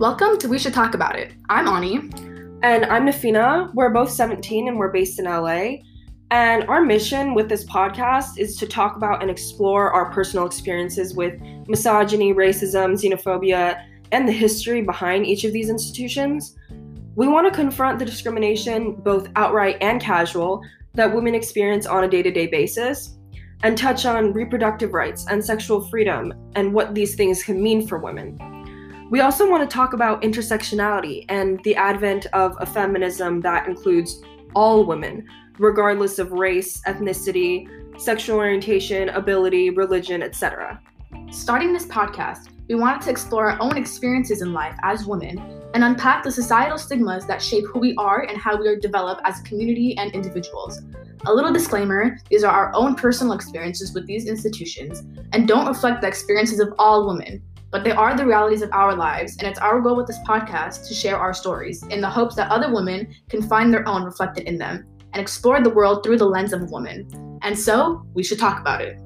Welcome to We Should Talk About It. I'm Ani. And I'm Nafina. We're both 17 and we're based in LA. And our mission with this podcast is to talk about and explore our personal experiences with misogyny, racism, xenophobia, and the history behind each of these institutions. We want to confront the discrimination, both outright and casual, that women experience on a day to day basis, and touch on reproductive rights and sexual freedom and what these things can mean for women. We also want to talk about intersectionality and the advent of a feminism that includes all women, regardless of race, ethnicity, sexual orientation, ability, religion, etc. Starting this podcast, we wanted to explore our own experiences in life as women and unpack the societal stigmas that shape who we are and how we are developed as a community and individuals. A little disclaimer these are our own personal experiences with these institutions and don't reflect the experiences of all women, but they are the realities of our lives, and it's our goal with this podcast to share our stories in the hopes that other women can find their own reflected in them and explore the world through the lens of a woman. And so, we should talk about it.